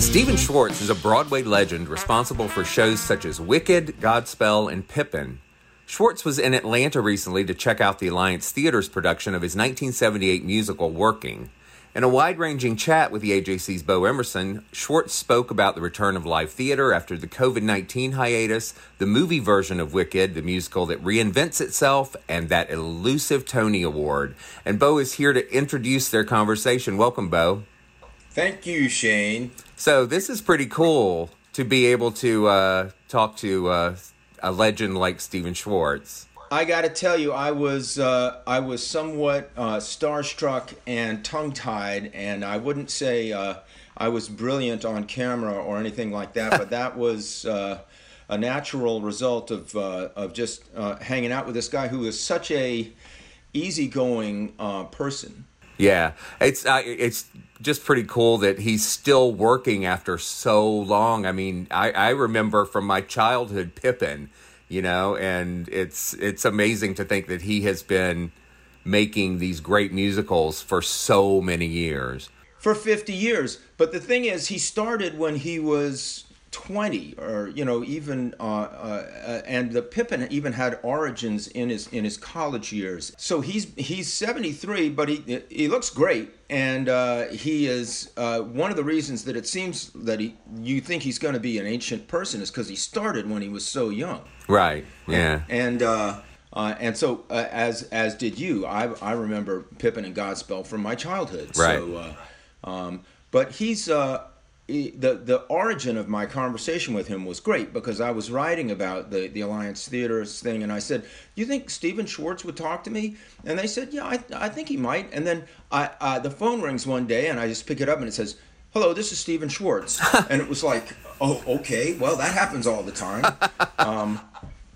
Stephen Schwartz is a Broadway legend responsible for shows such as Wicked, Godspell, and Pippin. Schwartz was in Atlanta recently to check out the Alliance Theater's production of his 1978 musical Working. In a wide ranging chat with the AJC's Bo Emerson, Schwartz spoke about the return of live theater after the COVID 19 hiatus, the movie version of Wicked, the musical that reinvents itself, and that elusive Tony Award. And Bo is here to introduce their conversation. Welcome, Bo. Thank you, Shane. So this is pretty cool to be able to uh, talk to uh, a legend like Stephen Schwartz. I got to tell you, I was uh, I was somewhat uh, starstruck and tongue tied, and I wouldn't say uh, I was brilliant on camera or anything like that, but that was uh, a natural result of of just hanging out with this guy who is such a easygoing person. Yeah, it's uh, it's just pretty cool that he's still working after so long. I mean, I, I remember from my childhood Pippin, you know, and it's it's amazing to think that he has been making these great musicals for so many years. For 50 years. But the thing is, he started when he was 20 or you know even uh, uh, and the Pippin even had origins in his in his college years. So he's he's 73 but he he looks great. And uh, he is uh, one of the reasons that it seems that he you think he's going to be an ancient person is because he started when he was so young. Right yeah. And uh, uh, and so as as did you. I I remember Pippin and Godspell from my childhood. Right. So um, but he's the the origin of my conversation with him was great because I was writing about the the Alliance Theaters thing, and I said, "Do you think Stephen Schwartz would talk to me?" And they said, "Yeah, I, I think he might." And then I uh, the phone rings one day, and I just pick it up, and it says, "Hello, this is Stephen Schwartz," and it was like, "Oh, okay, well that happens all the time." Um,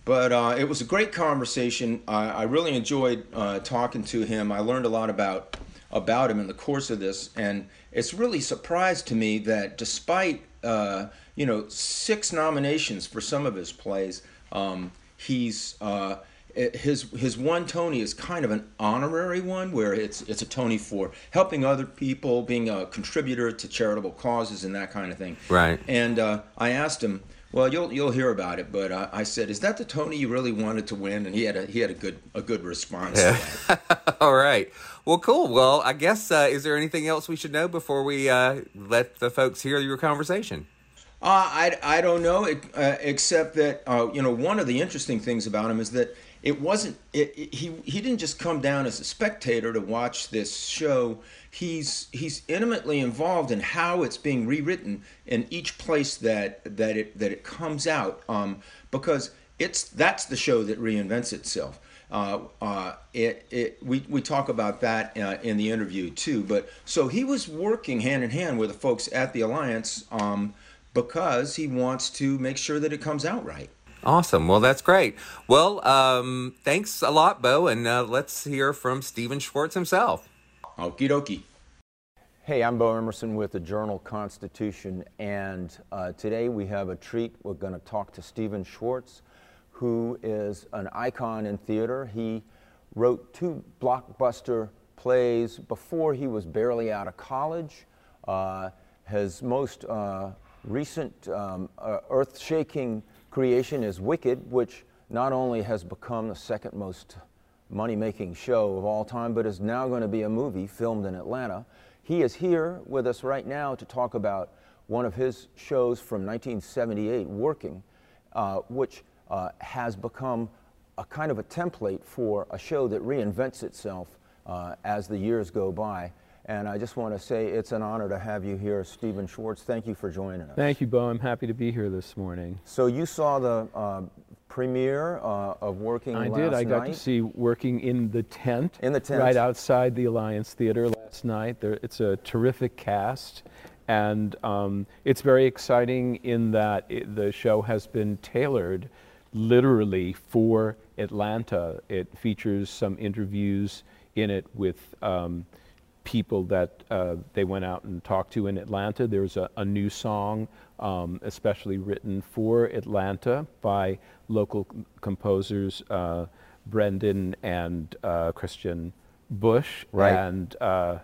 but uh, it was a great conversation. I, I really enjoyed uh, talking to him. I learned a lot about about him in the course of this, and it's really surprised to me that despite uh, you know six nominations for some of his plays, um, he's uh, his his one Tony is kind of an honorary one, where it's it's a Tony for helping other people, being a contributor to charitable causes, and that kind of thing. Right. And uh, I asked him. Well, you'll you'll hear about it, but uh, I said, "Is that the Tony you really wanted to win?" And he had a he had a good a good response. Yeah. All right. Well, cool. Well, I guess uh, is there anything else we should know before we uh, let the folks hear your conversation? Uh, I, I don't know, uh, except that uh, you know one of the interesting things about him is that it wasn't it, it, he he didn't just come down as a spectator to watch this show. He's he's intimately involved in how it's being rewritten in each place that that it that it comes out um, because it's that's the show that reinvents itself. Uh, uh, it, it, we, we talk about that uh, in the interview too. But so he was working hand in hand with the folks at the Alliance um, because he wants to make sure that it comes out right. Awesome. Well, that's great. Well, um, thanks a lot, Bo, and uh, let's hear from Stephen Schwartz himself. Okie dokie. Hey, I'm Bo Emerson with the Journal Constitution, and uh, today we have a treat. We're going to talk to Stephen Schwartz who is an icon in theater. He wrote two blockbuster plays before he was barely out of college. Uh, his most uh, recent um, uh, earth shaking creation is Wicked, which not only has become the second most money making show of all time, but is now going to be a movie filmed in Atlanta. He is here with us right now to talk about one of his shows from 1978, Working, uh, which uh, has become a kind of a template for a show that reinvents itself uh, as the years go by. And I just want to say it's an honor to have you here, Stephen Schwartz. Thank you for joining us. Thank you, Bo. I'm happy to be here this morning. So you saw the uh, premiere uh, of Working I did. I got night. to see Working in the tent. In the tent. Right outside the Alliance Theater last night. There, it's a terrific cast. And um, it's very exciting in that it, the show has been tailored literally for Atlanta. It features some interviews in it with um, people that uh, they went out and talked to in Atlanta. There's a, a new song, um, especially written for Atlanta by local composers uh, Brandon and uh, Kristian Bush. Right. And uh,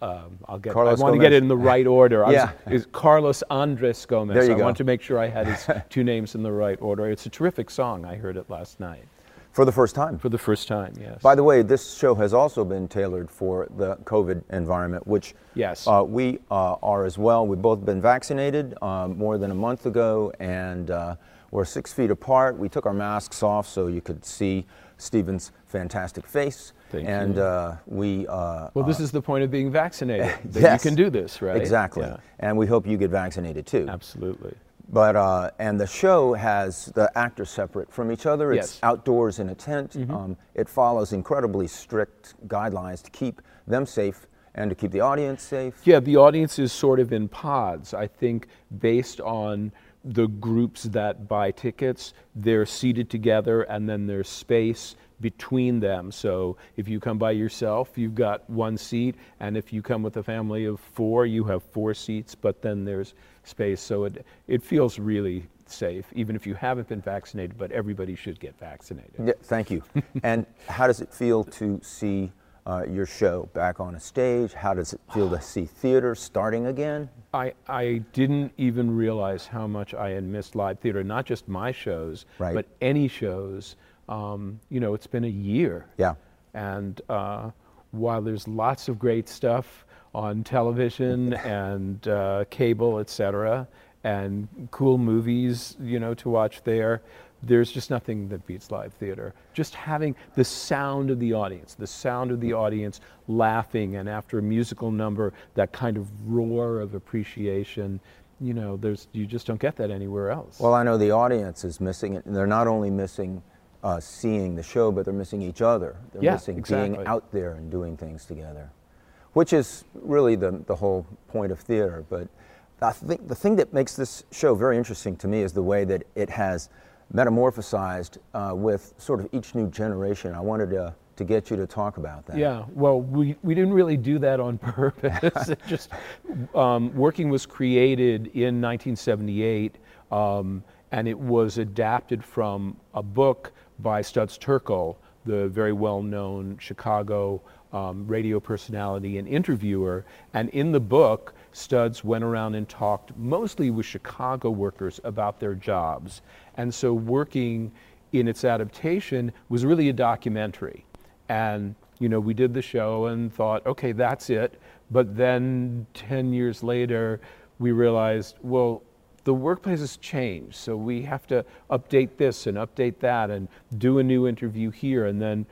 um, I'll get. Carlos I want to get it in the right order. Yeah. was, is Carlos Andres Gomez. There you I go. want to make sure I had his two names in the right order. It's a terrific song. I heard it last night For the first time. for the first time. Yes. By the way, this show has also been tailored for the COVID environment, which Yes. uh, we uh, are as well. We've both been vaccinated um, more than a month ago, and uh, we're six feet apart. We took our masks off so you could see Stephen's fantastic face. Thank and. Uh, we. Uh, well, this is the point of being vaccinated. That yes, you can do this, right? Exactly. Yeah, And we hope you get vaccinated too. absolutely. But uh, and the show has the actors separate from each other. It's Yes. Outdoors in a tent. Um, it follows incredibly strict guidelines to keep them safe and to keep the audience safe. Yeah, the audience is sort of in pods. I think based on the groups that buy tickets, they're seated together and then there's space between them. So if you come by yourself, you've got one seat, and if you come with a family of four, you have four seats, but then there's space. So it, it feels really safe, even if you haven't been vaccinated, but everybody should get vaccinated. Yeah, thank you. and how does it feel to see uh, your show back on a stage? How does it feel to see theater starting again? I, I didn't even realize how much I had missed live theater, not just my shows, Right. but any shows. Um, you know, it's been a year. Yeah. And uh, while there's lots of great stuff on television and uh, cable, et cetera, and cool movies, you know, to watch there, there's just nothing that beats live theater. Just having the sound of the audience, the sound of the audience laughing, and after a musical number, that kind of roar of appreciation. You know, there's you just don't get that anywhere else. Well, I know the audience is missing it. And they're not only missing uh, seeing the show, but they're missing each other. They're Yeah, missing exactly. being out there and doing things together, which is really the, the whole point of theater. But I think the thing that makes this show very interesting to me is the way that it has metamorphosized uh, with sort of each new generation. I wanted to, to get you to talk about that. Yeah, well, we, we didn't really do that on purpose. it just um, working was created in 1978, um, and it was adapted from a book by Studs Terkel, the very well-known Chicago um, radio personality and interviewer. And in the book, Studs went around and talked mostly with Chicago workers about their jobs. And so working in its adaptation was really a documentary. And, you know, we did the show and thought, okay, that's it. But then 10 years later, we realized, well, the workplace has changed. So we have to update this and update that and do a new interview here. And then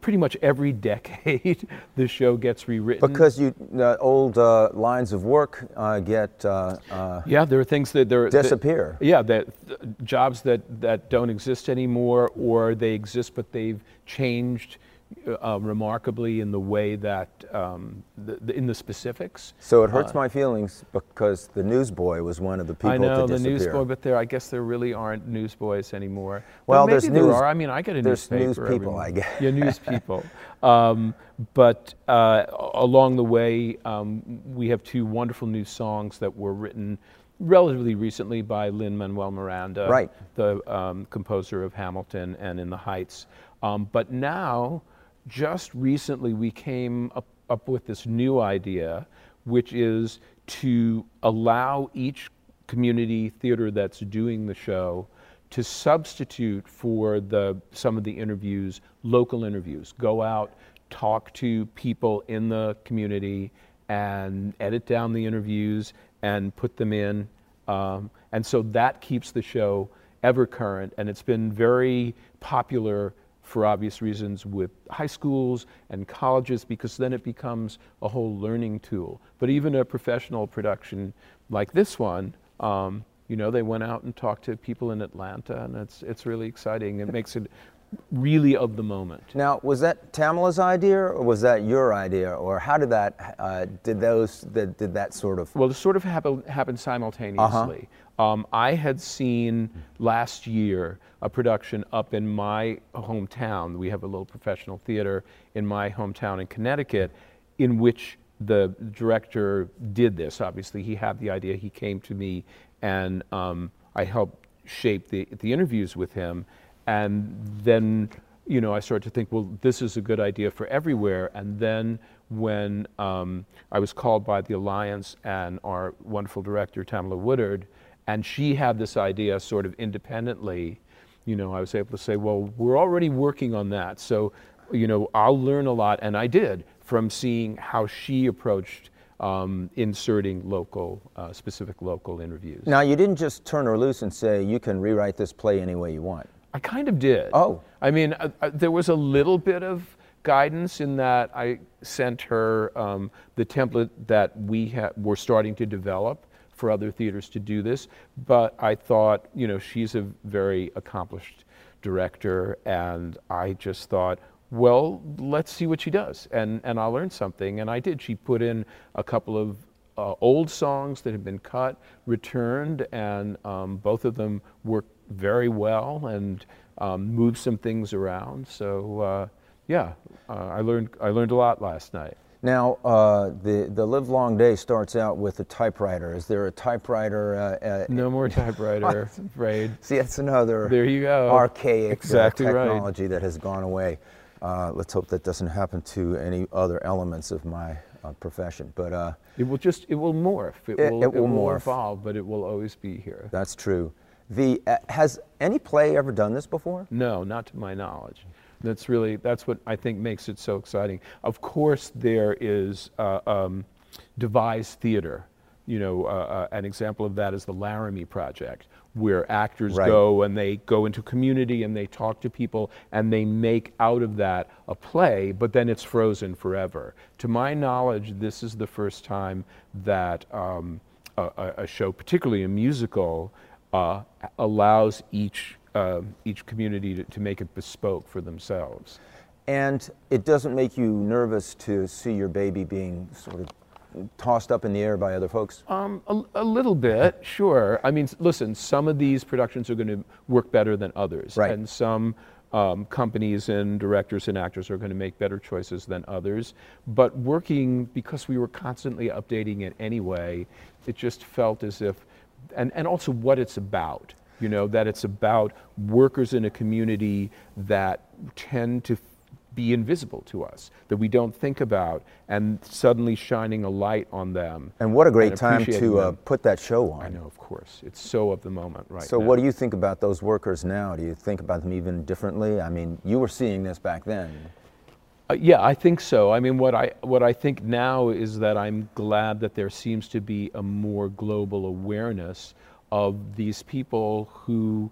pretty much every decade the show gets rewritten. Because you uh, old uh, lines of work uh, get uh, uh, yeah, there are things that there disappear. That, yeah, that th- jobs that that don't exist anymore, or they exist but they've changed uh, remarkably in the way that um, the, the, in the specifics. So it hurts uh, my feelings because the newsboy was one of the people. I know the newsboy, but there I guess there really aren't newsboys anymore. Well, maybe there's there news. Are. I mean, I get a there's newspaper. news people, I guess. Yeah, news people. Um, but uh, along the way, um, we have two wonderful new songs that were written relatively recently by Lin Manuel Miranda, right. the um, composer of Hamilton and In the Heights. Um, but now just recently we came up, up with this new idea, which is to allow each community theater that's doing the show to substitute for the some of the interviews local interviews. Go out talk to people in the community and edit down the interviews and put them in. Um, and so that keeps the show ever current and it's been very popular for obvious reasons with high schools and colleges because then it becomes a whole learning tool. But even a professional production like this one, um, you know, they went out and talked to people in Atlanta, and it's it's really exciting. It makes it really of the moment. Now, was that Tamilla's idea, or was that your idea, or how did that uh, did those did, did that sort of? Well, it sort of happened happened simultaneously. Uh-huh. Um, I had seen last year a production up in my hometown. We have a little professional theater in my hometown in Connecticut, in which the director did this. Obviously, he had the idea. He came to me, and um, I helped shape the the interviews with him. And then, you know, I started to think, well, this is a good idea for everywhere. And then when um, I was called by the Alliance and our wonderful director, Tamilla Woodard, and she had this idea sort of independently, you know, I was able to say, well, we're already working on that. So, you know, I'll learn a lot, and I did from seeing how she approached um, inserting local, uh, specific local interviews. Now, you didn't just turn her loose and say, you can rewrite this play any way you want. I kind of did. Oh. I mean, uh, uh, there was a little bit of guidance in that I sent her um, the template that we ha- were starting to develop for other theaters to do this. But I thought, you know, she's a very accomplished director, and I just thought, well, let's see what she does, and and I'll learn something. And I did. She put in a couple of uh, old songs that had been cut, returned, and um, both of them worked very well and um, moved some things around. So uh, yeah, uh, I learned I learned a lot last night. Now, uh, the the live long day starts out with a typewriter. Is there a typewriter? Uh, uh no more typewriter, afraid. See, that's another there you go archaic uh, exactly technology right. that has gone away. Uh, let's hope that doesn't happen to any other elements of my profession. But it will just it will morph. It, it, will, it will, will morph. evolve, but it will always be here. That's true. The has any play ever done this before? No, not to my knowledge. That's really that's what I think makes it so exciting. Of course, there is uh, um, devised theater. You know, uh, uh, an example of that is the Laramie Project, where actors right. go and they go into community and they talk to people and they make out of that a play, but then it's frozen forever. To my knowledge, this is the first time that um, a, a, show, particularly a musical, uh, allows each uh, each community to, to make it bespoke for themselves. And it doesn't make you nervous to see your baby being sort of tossed up in the air by other folks? Um, a, a, little bit, sure. I mean, listen, some of these productions are going to work better than others. Right. And some um, companies and directors and actors are going to make better choices than others. But working, because we were constantly updating it anyway, it just felt as if, and, and also what it's about you know, that it's about workers in a community that tend to be invisible to us, that we don't think about, and suddenly shining a light on them. And what a great time to uh, put that show on. I know, of course. It's so of the moment right So, now. what do you think about those workers now? Do you think about them even differently? I mean, you were seeing this back then. Uh, yeah, I think so. I mean, what I what I think now is that I'm glad that there seems to be a more global awareness of these people who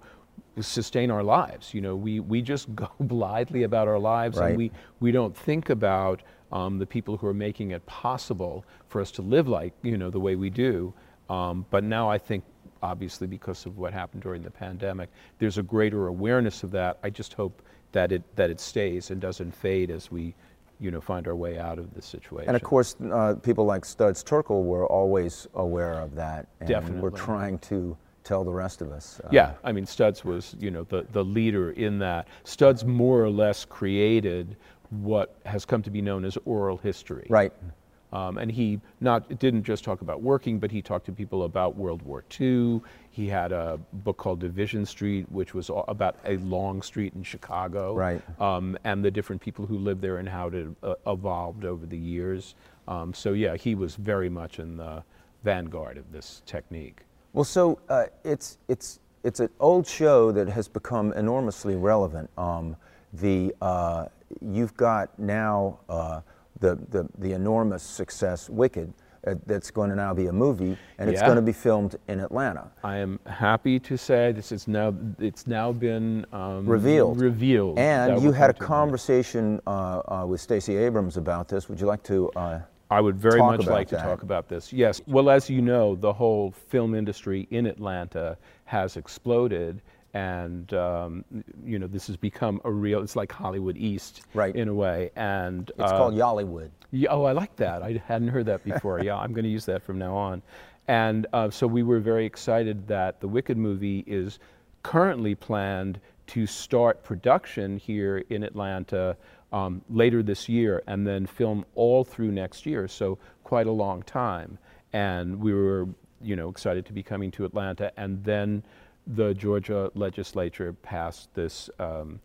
sustain our lives. You know, we, we just go blithely about our lives Right. and we, we don't think about um, the people who are making it possible for us to live like, you know, the way we do. Um, but now I think, obviously, because of what happened during the pandemic, there's a greater awareness of that. I just hope that it, that it stays and doesn't fade as we, you know, find our way out of the situation. And of course, uh, people like Studs Terkel were always aware of that, and we're trying to tell the rest of us. uh, Yeah, I mean, Studs was, you know, the, the leader in that. Studs more or less created what has come to be known as oral history. Right. Um, and he not didn't just talk about working, but he talked to people about World War II. He had a book called Division Street, which was all about a long street in Chicago, Right. Um, and the different people who lived there and how it uh, evolved over the years. Um, so yeah, he was very much in the vanguard of this technique. Well, so uh, it's it's it's an old show that has become enormously relevant. Um, the uh, you've got now uh, the, the the enormous success Wicked uh, that's going to now be a movie, and it's Yeah. going to be filmed in Atlanta. I am happy to say this is now it's now been um, Revealed. Revealed. And you had a conversation uh, uh, with Stacey Abrams about this. Would you like to? Uh, I would very much like to talk about this. Yes. Well, as you know, the whole film industry in Atlanta has exploded, and um, you know this has become a real. It's like Hollywood East, Right. in a way. And it's uh, called Y'allywood. yeah, oh, I like that. I hadn't heard that before. yeah, I'm going to use that from now on. And uh, so we were very excited that the Wicked movie is currently planned to start production here in Atlanta um, later this year and then film all through next year. So quite a long time. And we were, you know, excited to be coming to Atlanta. And then the Georgia legislature passed this. Um,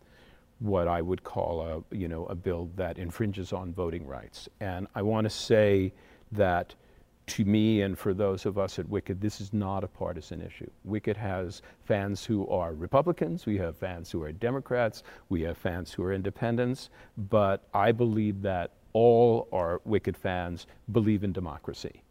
what I would call a you know a bill that infringes on voting rights. And I want to say that to me and for those of us at Wicked, this is not a partisan issue. Wicked has fans who are Republicans, we have fans who are Democrats, we have fans who are independents, but I believe that all our Wicked fans believe in democracy.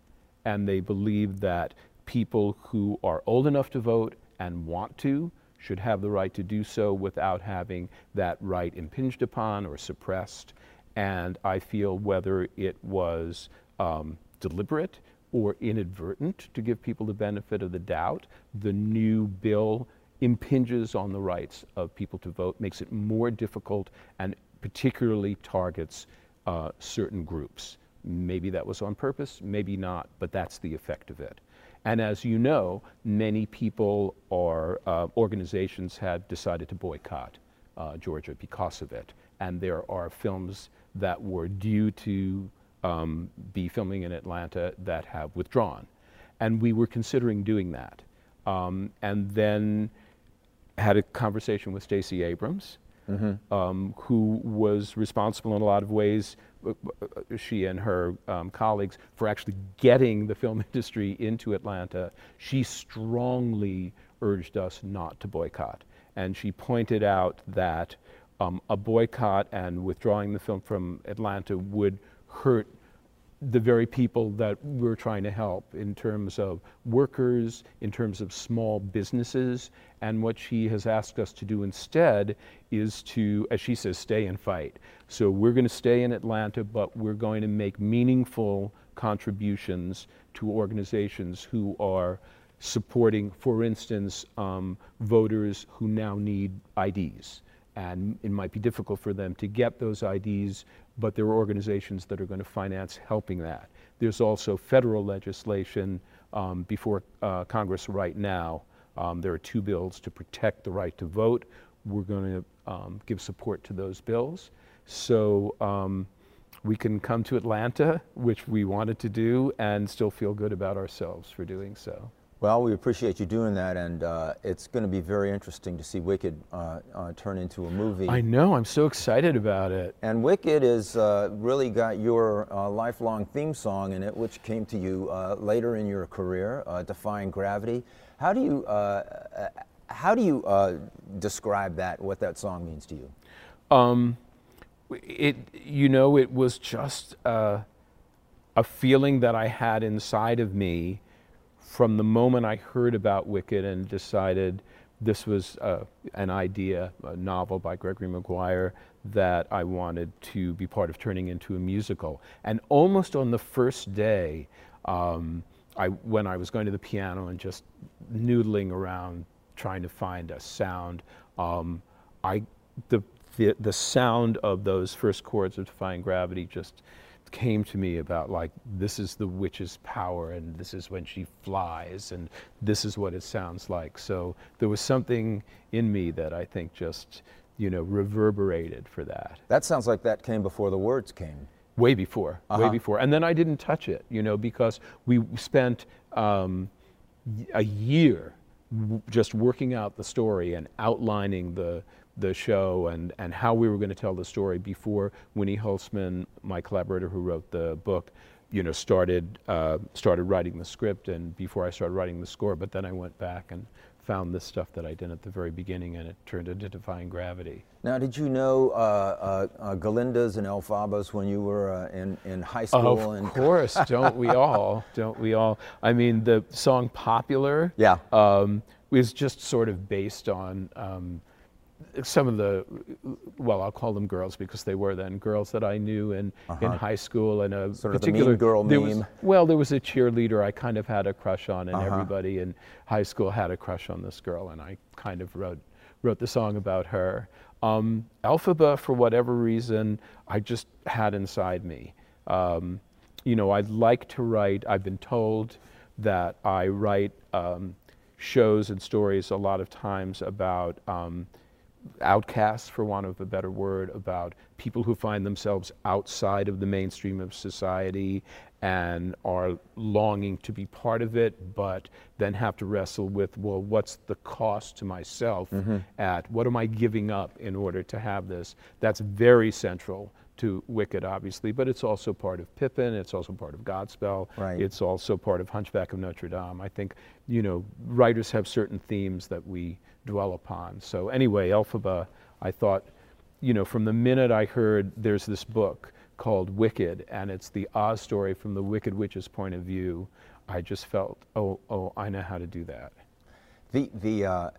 And they believe that people who are old enough to vote and want to should have the right to do so without having that right impinged upon or suppressed. And I feel whether it was um, deliberate or inadvertent to give people the benefit of the doubt, the new bill impinges on the rights of people to vote, makes it more difficult, and particularly targets uh, certain groups. Maybe that was on purpose, maybe not, but that's the effect of it. And as you know, many people or uh, organizations have decided to boycott uh, Georgia because of it. And there are films that were due to um, be filming in Atlanta that have withdrawn. And we were considering doing that. Um, and then had a conversation with Stacey Abrams, um, who was responsible in a lot of ways, uh, uh, she and her um, colleagues, for actually getting the film industry into Atlanta. She strongly urged us not to boycott. And she pointed out that um, a boycott and withdrawing the film from Atlanta would hurt the very people that we're trying to help in terms of workers, in terms of small businesses. And what she has asked us to do instead is to, as she says, stay and fight. So we're going to stay in Atlanta, but we're going to make meaningful contributions to organizations who are supporting, for instance, um, voters who now need IDs and it might be difficult for them to get those IDs, but there are organizations that are going to finance helping that. There's also federal legislation um, before uh, Congress right now. Um, there are two bills to protect the right to vote. We're going to um, give support to those bills. So um, we can come to Atlanta, which we wanted to do, and still feel good about ourselves for doing so. Well, we appreciate you doing that, and uh, it's going to be very interesting to see Wicked uh, uh, turn into a movie. I know, I'm so excited about it. And Wicked has uh, really got your uh, lifelong theme song in it, which came to you uh, later in your career, uh, "Defying Gravity." How do you how do you uh, describe that? What that song means to you? Um, it, you know, it was just uh, a feeling that I had inside of me from the moment I heard about Wicked and decided this was uh, an idea, a novel by Gregory Maguire that I wanted to be part of turning into a musical. And almost on the first day, um, I, when I was going to the piano and just noodling around trying to find a sound, um, I, the, the, the sound of those first chords of Defying Gravity just came to me about like this is the witch's power and this is when she flies and this is what it sounds like so there was something in me that i think just you know reverberated for that That sounds like that came before the words came. way before way Uh-huh. before and then i didn't touch it you know because we spent um, a year w- just working out the story and outlining the the show and, and how we were going to tell the story before Winnie Holzman, my collaborator who wrote the book, you know, started uh, started writing the script and before I started writing the score. But then I went back and found this stuff that I did at the very beginning, and it turned into Defying Gravity. Now, did you know uh, uh, uh, Galinda's and Elphabas when you were uh, in, in high school? Of and course, don't we all? Don't we all? I mean, the song "Popular" Yeah. um, was just sort of based on um, some of the, well, I'll call them girls because they were then girls that I knew in, in high school, and a Uh-huh. Sort of the mean particular girl there was- well, there was a cheerleader I kind of had a crush on, and Uh-huh. everybody in high school had a crush on this girl, and I kind of wrote wrote the song about her. Um, Elphaba, for whatever reason, I just had inside me. Um, you know, I'd like to write. I've been told that I write um, shows and stories a lot of times about. Um, outcasts, for want of a better word, about people who find themselves outside of the mainstream of society and are longing to be part of it, but then have to wrestle with, well, what's the cost to myself mm-hmm. at what am I giving up in order to have this? That's very central to Wicked, obviously, but it's also part of Pippin, it's also part of Godspell, Right. it's also part of Hunchback of Notre Dame. I think, you know, writers have certain themes that we dwell upon. So anyway, Elphaba, I thought, you know, from the minute I heard there's this book called Wicked, and it's the Oz story from the Wicked Witch's point of view, I just felt, oh, oh, I know how to do that. The, the, uh,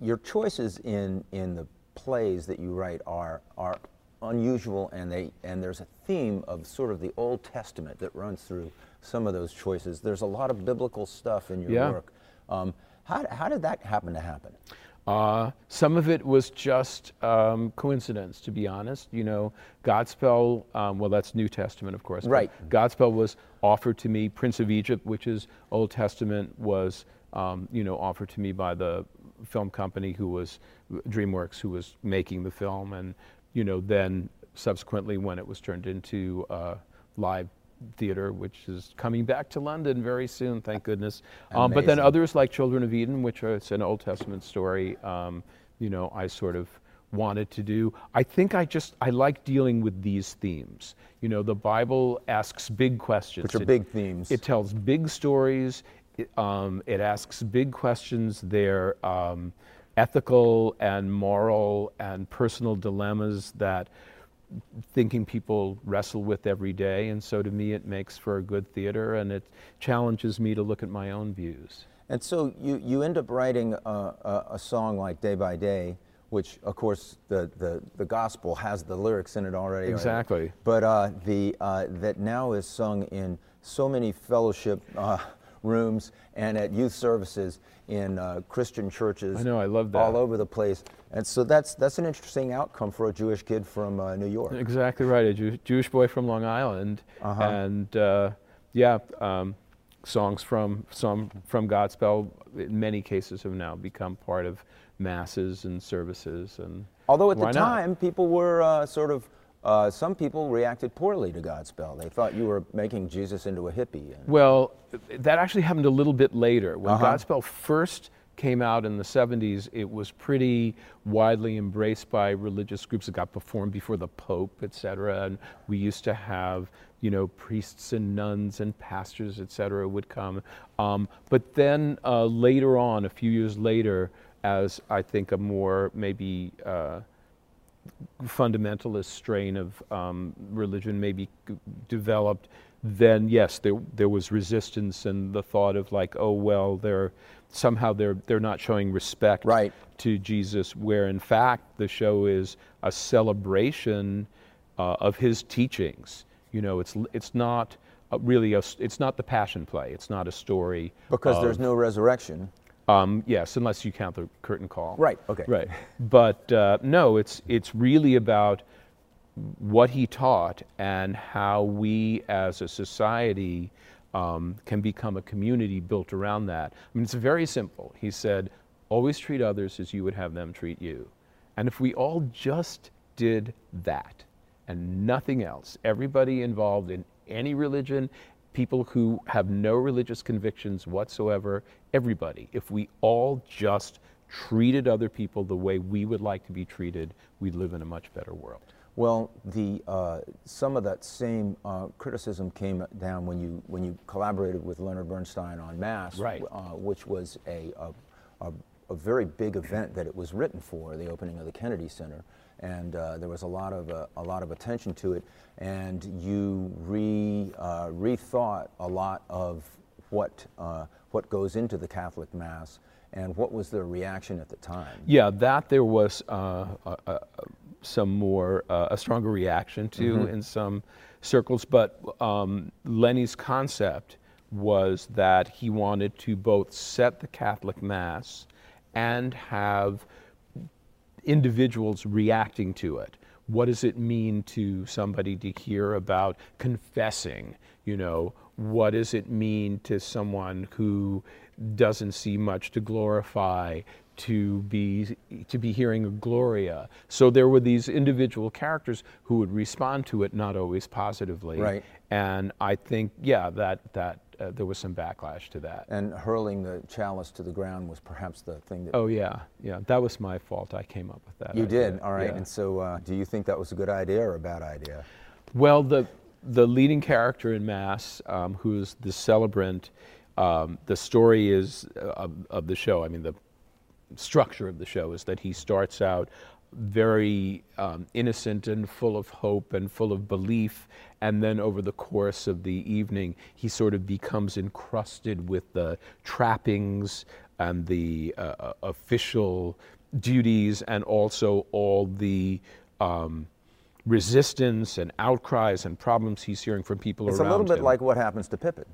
your choices in, in the plays that you write are, are unusual, and, they, and there's a theme of sort of the Old Testament that runs through some of those choices. There's a lot of biblical stuff in your Yeah. work. Um, how, how did that happen to happen? Uh, some of it was just um, coincidence, to be honest. You know, Godspell, um, well, that's New Testament, of course. Right. Godspell was offered to me. Prince of Egypt, which is Old Testament, was, um, you know, offered to me by the film company who was, DreamWorks, who was making the film. And, you know, then subsequently when it was turned into uh, live theater, which is coming back to London very soon, thank goodness. Um, but then others like Children of Eden, which it's an Old Testament story, um, you know, I sort of wanted to do. I think I just, I like dealing with these themes. You know, the Bible asks big questions. Which are It- big themes. It tells big stories. It, um, it asks big questions. They're um, ethical and moral and personal dilemmas that thinking people wrestle with every day. And so to me, it makes for a good theater and it challenges me to look at my own views. And so you, you end up writing a, a, a song like Day by Day, which of course the, the, the gospel has the lyrics in it already. right? Exactly. But uh, the, uh, that now is sung in so many fellowship uh, rooms and at youth services in uh, Christian churches. I know, I love that. All over the place. And so that's, that's an interesting outcome for a Jewish kid from uh, New York. Exactly right. A Jew- Jewish boy from Long Island, Uh-huh. and uh, yeah, um, songs from some from Godspell. In many cases, have now become part of masses and services. And Although at the why not? time, people were uh, sort of, uh, some people reacted poorly to Godspell. They thought you were making Jesus into a hippie. And Well, that actually happened a little bit later. When Uh-huh. Godspell first came out in the 70s, it was pretty widely embraced by religious groups. It got performed before the Pope, et cetera. And we used to have, you know, priests and nuns and pastors, et cetera, would come. Um, but then uh, later on, a few years later, as I think a more maybe uh, fundamentalist strain of um, religion maybe developed, then yes, there there was resistance and the thought of like, oh well, they're somehow they're they're not showing respect Right. to Jesus, where in fact the show is a celebration uh, of his teachings. You know, it's it's not uh, really a, it's not the passion play. It's not a story Because of- there's no resurrection. Um, yes, unless you count the curtain call. Right, okay. Right. But uh, no, it's it's really about what he taught and how we as a society um, can become a community built around that. I mean, it's very simple. He said, always treat others as you would have them treat you. And if we all just did that and nothing else, everybody involved in any religion, people who have no religious convictions whatsoever, everybody, if we all just treated other people the way we would like to be treated, we'd live in a much better world. Well, the uh, some of that same uh, criticism came down when you when you collaborated with Leonard Bernstein on Mass, Right. uh, which was a, a, a, a very big event that it was written for, the opening of the Kennedy Center, and uh, there was a lot of uh, a lot of attention to it, and you re uh, rethought a lot of what uh, what goes into the Catholic Mass, and what was the reaction at the time? Yeah, that there was uh, some more, uh, a stronger reaction to in some circles. But um, Lenny's concept was that he wanted to both set the Catholic Mass and have individuals reacting to it. What does it mean to somebody to hear about confessing? You know, what does it mean to someone who doesn't see much to glorify to be to be hearing a Gloria? So there were these individual characters who would respond to it, not always positively. Right. And I think, yeah, that that uh, there was some backlash to that. And hurling the chalice to the ground was perhaps the thing that Oh yeah, yeah. That was my fault. I came up with that. You idea. did, all right. Yeah. And so, uh, do you think that was a good idea or a bad idea? Well, the the leading character in Mass, um, who's the celebrant, um, the story is uh, of, of the show. I mean, the structure of the show is that he starts out very um, innocent and full of hope and full of belief, and then over the course of the evening, he sort of becomes encrusted with the trappings and the uh, uh, official duties, and also all the um, resistance and outcries and problems he's hearing from people It's a little bit him. like what happens to Pippin.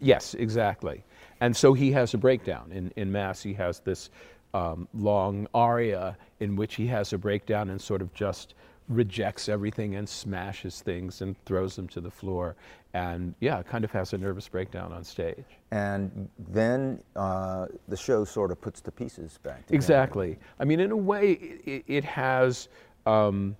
Yes, exactly. And so he has a breakdown. In, in Mass, he has this um, long aria in which he has a breakdown and sort of just rejects everything and smashes things and throws them to the floor. And yeah, kind of has a nervous breakdown on stage. And then uh, the show sort of puts the pieces back together. Exactly. I mean, in a way, it, it has um,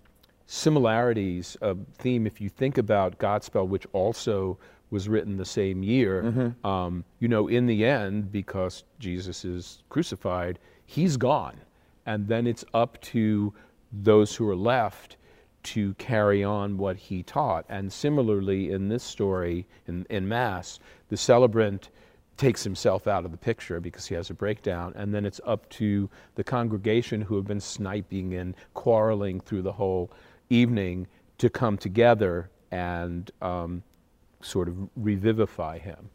similarities of theme. If you think about Godspell, which also was written the same year, um, you know, in the end, because Jesus is crucified, he's gone. And then it's up to those who are left to carry on what he taught. And similarly, in this story, in, in Mass, the celebrant takes himself out of the picture because he has a breakdown, and then it's up to the congregation who have been sniping and quarreling through the whole evening to come together and um, sort of revivify him.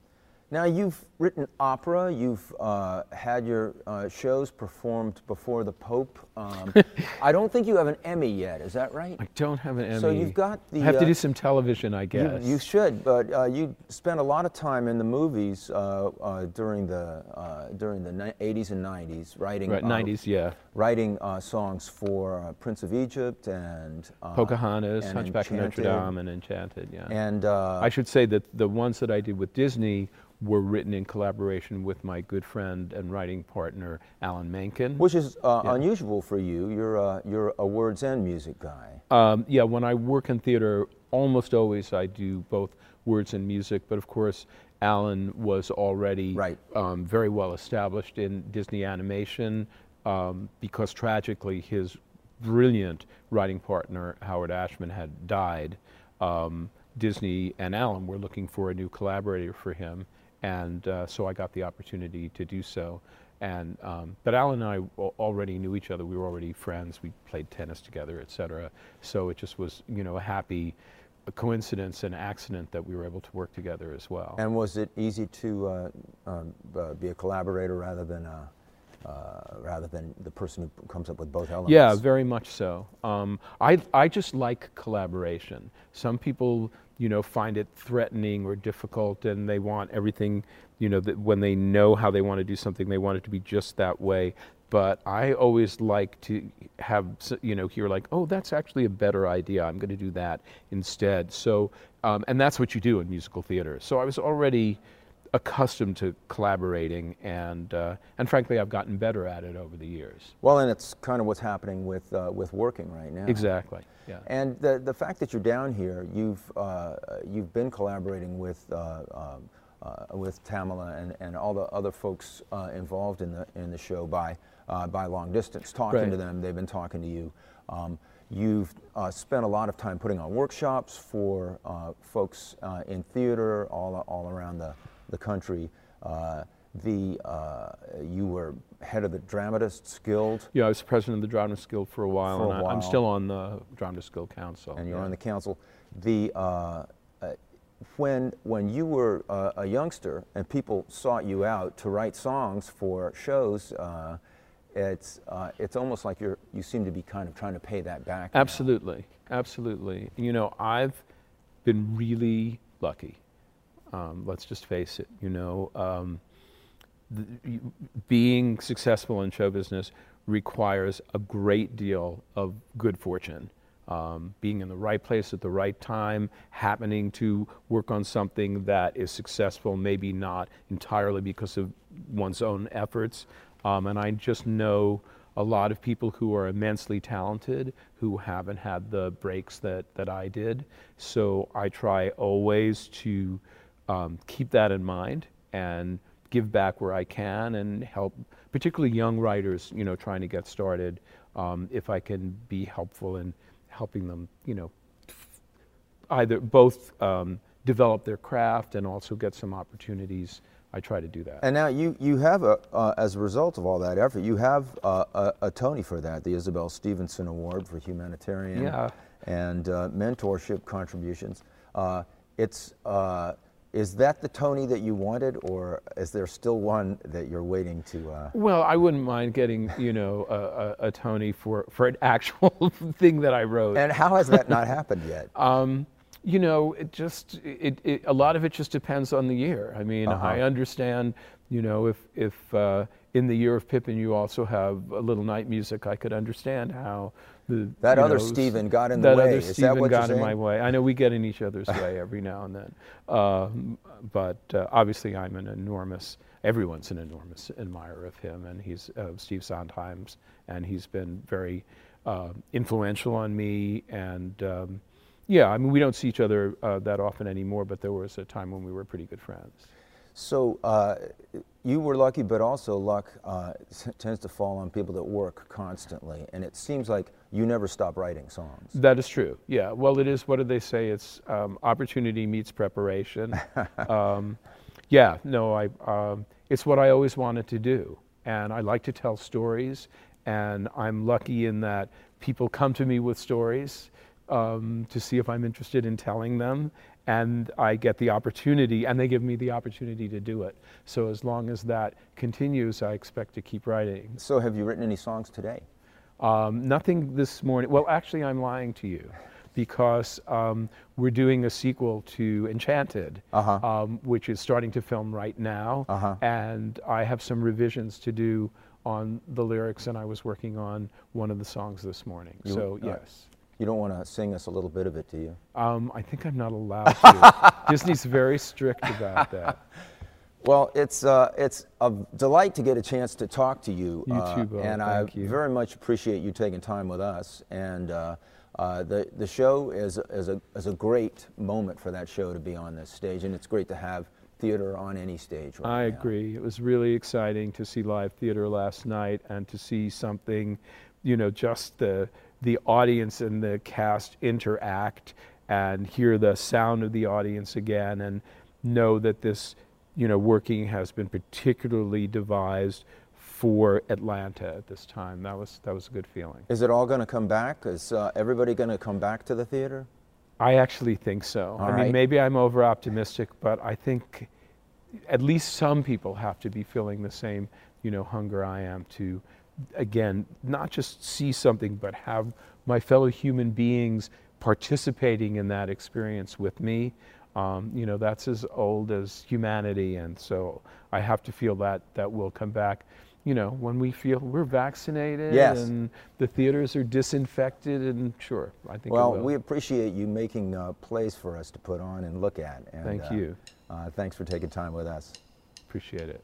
Now, you've written opera, you've uh, had your uh, shows performed before the Pope. Um, I don't think you have an Emmy yet, is that right? I don't have an Emmy. So you've got the, I have to uh, do some television, I guess. you should, but uh, you spent a lot of time in the movies uh, uh, during the uh, during the 80s and 90s, writing Right, uh, 90s, yeah. writing uh, songs for uh, Prince of Egypt and uh, Pocahontas, and Hunchback of Notre Dame, and Enchanted, yeah. And uh, I should say that the ones that I did with Disney were written in collaboration with my good friend and writing partner, Alan Menken. which is uh, Yeah. unusual for you. You're a, you're a words and music guy. Um, yeah, when I work in theater, almost always I do both words and music, but of course, Alan was already Right. um, very well established in Disney animation um, because tragically his brilliant writing partner, Howard Ashman, had died. Um, Disney and Alan were looking for a new collaborator for him, and uh, so I got the opportunity to do so. And um, but Alan and I already knew each other. We were already friends. We played tennis together, et cetera. So it just was, you know, a happy coincidence and accident that we were able to work together as well. And was it easy to uh, um, uh, be a collaborator rather than a, uh, rather than the person who comes up with both elements? Yeah, very much so. Um, I, I just like collaboration. Some people, you know, find it threatening or difficult, and they want everything, you know, that when they know how they want to do something, they want it to be just that way. But I always like to have, you know, hear like, oh, that's actually a better idea. I'm going to do that instead. So, um, and that's what you do in musical theater. So I was already accustomed to collaborating, and uh, and frankly, I've gotten better at it over the years. Well, and it's kind of what's happening with uh, with working right now. Exactly. Yeah. And the the fact that you're down here, you've uh, you've been collaborating with. Uh, um, uh, with Tamilla and, and all the other folks uh, involved in the in the show by uh, by long distance, talking Right. to them. They've been talking to you. Um, you've uh, spent a lot of time putting on workshops for uh, folks uh, in theater all all around the the country. Uh, the uh, you were head of the Dramatists Guild. Yeah, I was president of the Dramatists Guild for a while, For and while. I'm still on the Dramatists Guild Council. and you're yeah. on the council. The uh, uh, when when you were uh, a youngster and people sought you out to write songs for shows, uh, it's uh, it's almost like you're you seem to be kind of trying to pay that back. now. Absolutely, absolutely. You know, I've been really lucky. Um, let's just face it. You know, um, the, being successful in show business requires a great deal of good fortune. Um, being in the right place at the right time, happening to work on something that is successful, maybe not entirely because of one's own efforts. Um, and I just know a lot of people who are immensely talented who haven't had the breaks that, that I did. So I try always to um, keep that in mind and give back where I can and help, particularly young writers, you know, trying to get started. Um, if I can be helpful in helping them, you know, either both um, develop their craft and also get some opportunities. I try to do that. And now you you have a uh, as a result of all that effort, you have uh, a, a Tony for that, the Isabel Stevenson Award for humanitarian Yeah. and uh, mentorship contributions. Uh, it's uh, is that the Tony that you wanted, or is there still one that you're waiting to? Uh, Well, I wouldn't mind getting, you know, a, a, a Tony for, for an actual thing that I wrote. and how has that not happened yet? Um, you know, it just it, it a lot of it just depends on the year. I mean, Uh-huh. I understand, you know, if if uh, in the year of Pippin you also have a little night music, I could understand how the That other know, Stephen got in the that way. other Is that Stephen what you're got in my way. I know we get in each other's way every now and then, um, but uh, obviously I'm an enormous. Everyone's an enormous admirer of him, and he's uh, Steve Sondheim's, and he's been very uh, influential on me and. Um, yeah, I mean, we don't see each other uh, that often anymore, but there was a time when we were pretty good friends. So uh, you were lucky, but also luck uh, tends to fall on people that work constantly, and it seems like you never stop writing songs. That is true. Yeah. Well, it is. What do they say? It's um, opportunity meets preparation. um, yeah. No. I. Um, it's what I always wanted to do, and I like to tell stories, and I'm lucky in that people come to me with stories um, to see if I'm interested in telling them, and I get the opportunity, and they give me the opportunity to do it. So as long as that continues, I expect to keep writing. So have you written any songs today? Um, nothing this morning. Well, actually, I'm lying to you because um, we're doing a sequel to Enchanted, Uh-huh. um, which is starting to film right now. Uh-huh. And I have some revisions to do on the lyrics, and I was working on one of the songs this morning. You- so, uh, yes. You don't want to sing us a little bit of it, do you? Um, I think I'm not allowed to. Disney's very strict about that. Well, it's uh, it's a delight to get a chance to talk to you. You uh, too, Bo. And I you. very much appreciate you taking time with us. And uh, uh, the the show is is a is a great moment for that show to be on this stage, and it's great to have theater on any stage. Right I now. agree. It was really exciting to see live theater last night and to see something, you know, just the the audience and the cast interact and hear the sound of the audience again and know that this, you know, working has been particularly devised for Atlanta at this time. That was that was a good feeling. Is it all going to come back? Is uh, everybody going to come back to the theater? I actually think so. All I right. mean, maybe I'm over optimistic, but I think at least some people have to be feeling the same, you know, hunger I am to, again, not just see something, but have my fellow human beings participating in that experience with me. Um, you know, that's as old as humanity, and so I have to feel that that will come back. You know, when we feel we're vaccinated Yes. and the theaters are disinfected, and sure, I think. Well, we appreciate you making a place for us to put on and look at. And, Thank uh, you. Uh, thanks for taking time with us. appreciate it.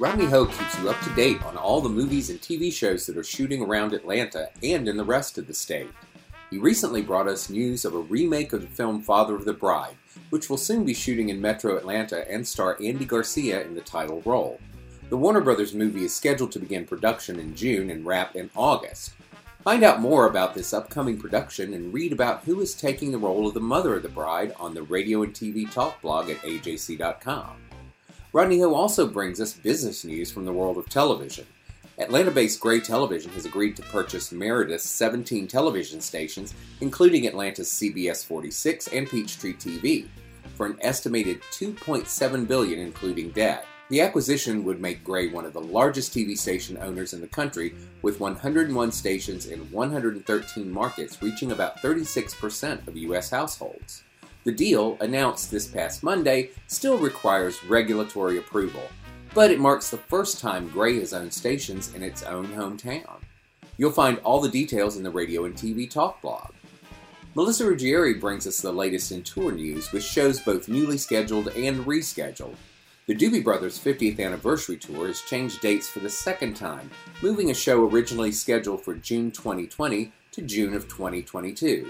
Rodney Ho keeps you up to date on all the movies and TV shows that are shooting around Atlanta and in the rest of the state. He recently brought us news of a remake of the film Father of the Bride, which will soon be shooting in Metro Atlanta and star Andy Garcia in the title role. The Warner Brothers movie is scheduled to begin production in June and wrap in August. Find out more about this upcoming production and read about who is taking the role of the mother of the bride on the radio and TV talk blog at ajc.com. Rodney Ho also brings us business news from the world of television. Atlanta based Gray Television has agreed to purchase Meredith's 17 television stations, including Atlanta's CBS 46 and Peachtree TV, for an estimated 2.7 billion, including debt. The acquisition would make Gray one of the largest TV station owners in the country, with 101 stations in 113 markets, reaching about 36% of U.S. households. The deal, announced this past Monday, still requires regulatory approval, but it marks the first time Gray has owned stations in its own hometown. You'll find all the details in the radio and TV talk blog. Melissa Ruggieri brings us the latest in tour news, with shows both newly scheduled and rescheduled. The Doobie Brothers' 50th anniversary tour has changed dates for the second time, moving a show originally scheduled for June 2020 to June of 2022.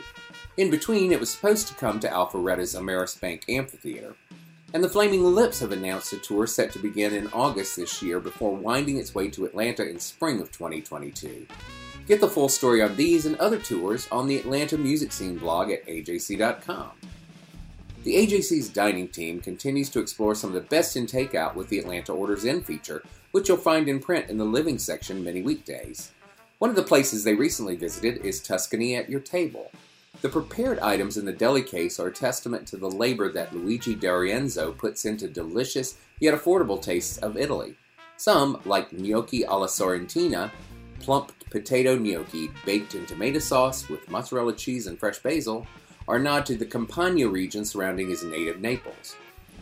In between, it was supposed to come to Alpharetta's Ameris Bank Amphitheater. And the Flaming Lips have announced a tour set to begin in August this year before winding its way to Atlanta in spring of 2022. Get the full story on these and other tours on the Atlanta Music Scene blog at ajc.com. The AJC's dining team continues to explore some of the best in takeout with the Atlanta Orders In feature, which you'll find in print in the living section many weekdays. One of the places they recently visited is Tuscany at Your Table. The prepared items in the deli case are a testament to the labor that Luigi D'Arienzo puts into delicious yet affordable tastes of Italy. Some, like gnocchi alla sorrentina, plump potato gnocchi baked in tomato sauce with mozzarella cheese and fresh basil, are nod to the Campania region surrounding his native Naples.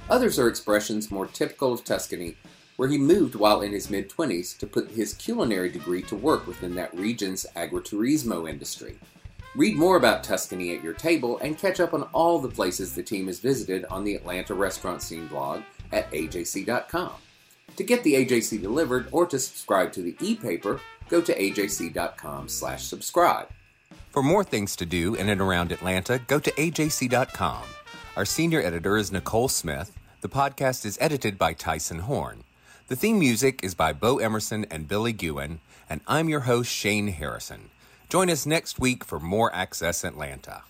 Others are expressions more typical of Tuscany, where he moved while in his mid 20s to put his culinary degree to work within that region's agriturismo industry. Read more about Tuscany at your table and catch up on all the places the team has visited on the Atlanta Restaurant Scene blog at ajc.com. To get the AJC delivered or to subscribe to the e-paper, go to ajc.com slash subscribe. For more things to do in and around Atlanta, go to ajc.com. Our senior editor is Nicole Smith. The podcast is edited by Tyson Horn. The theme music is by Bo Emerson and Billy Gewen, and I'm your host, Shane Harrison. Join us next week for more Access Atlanta.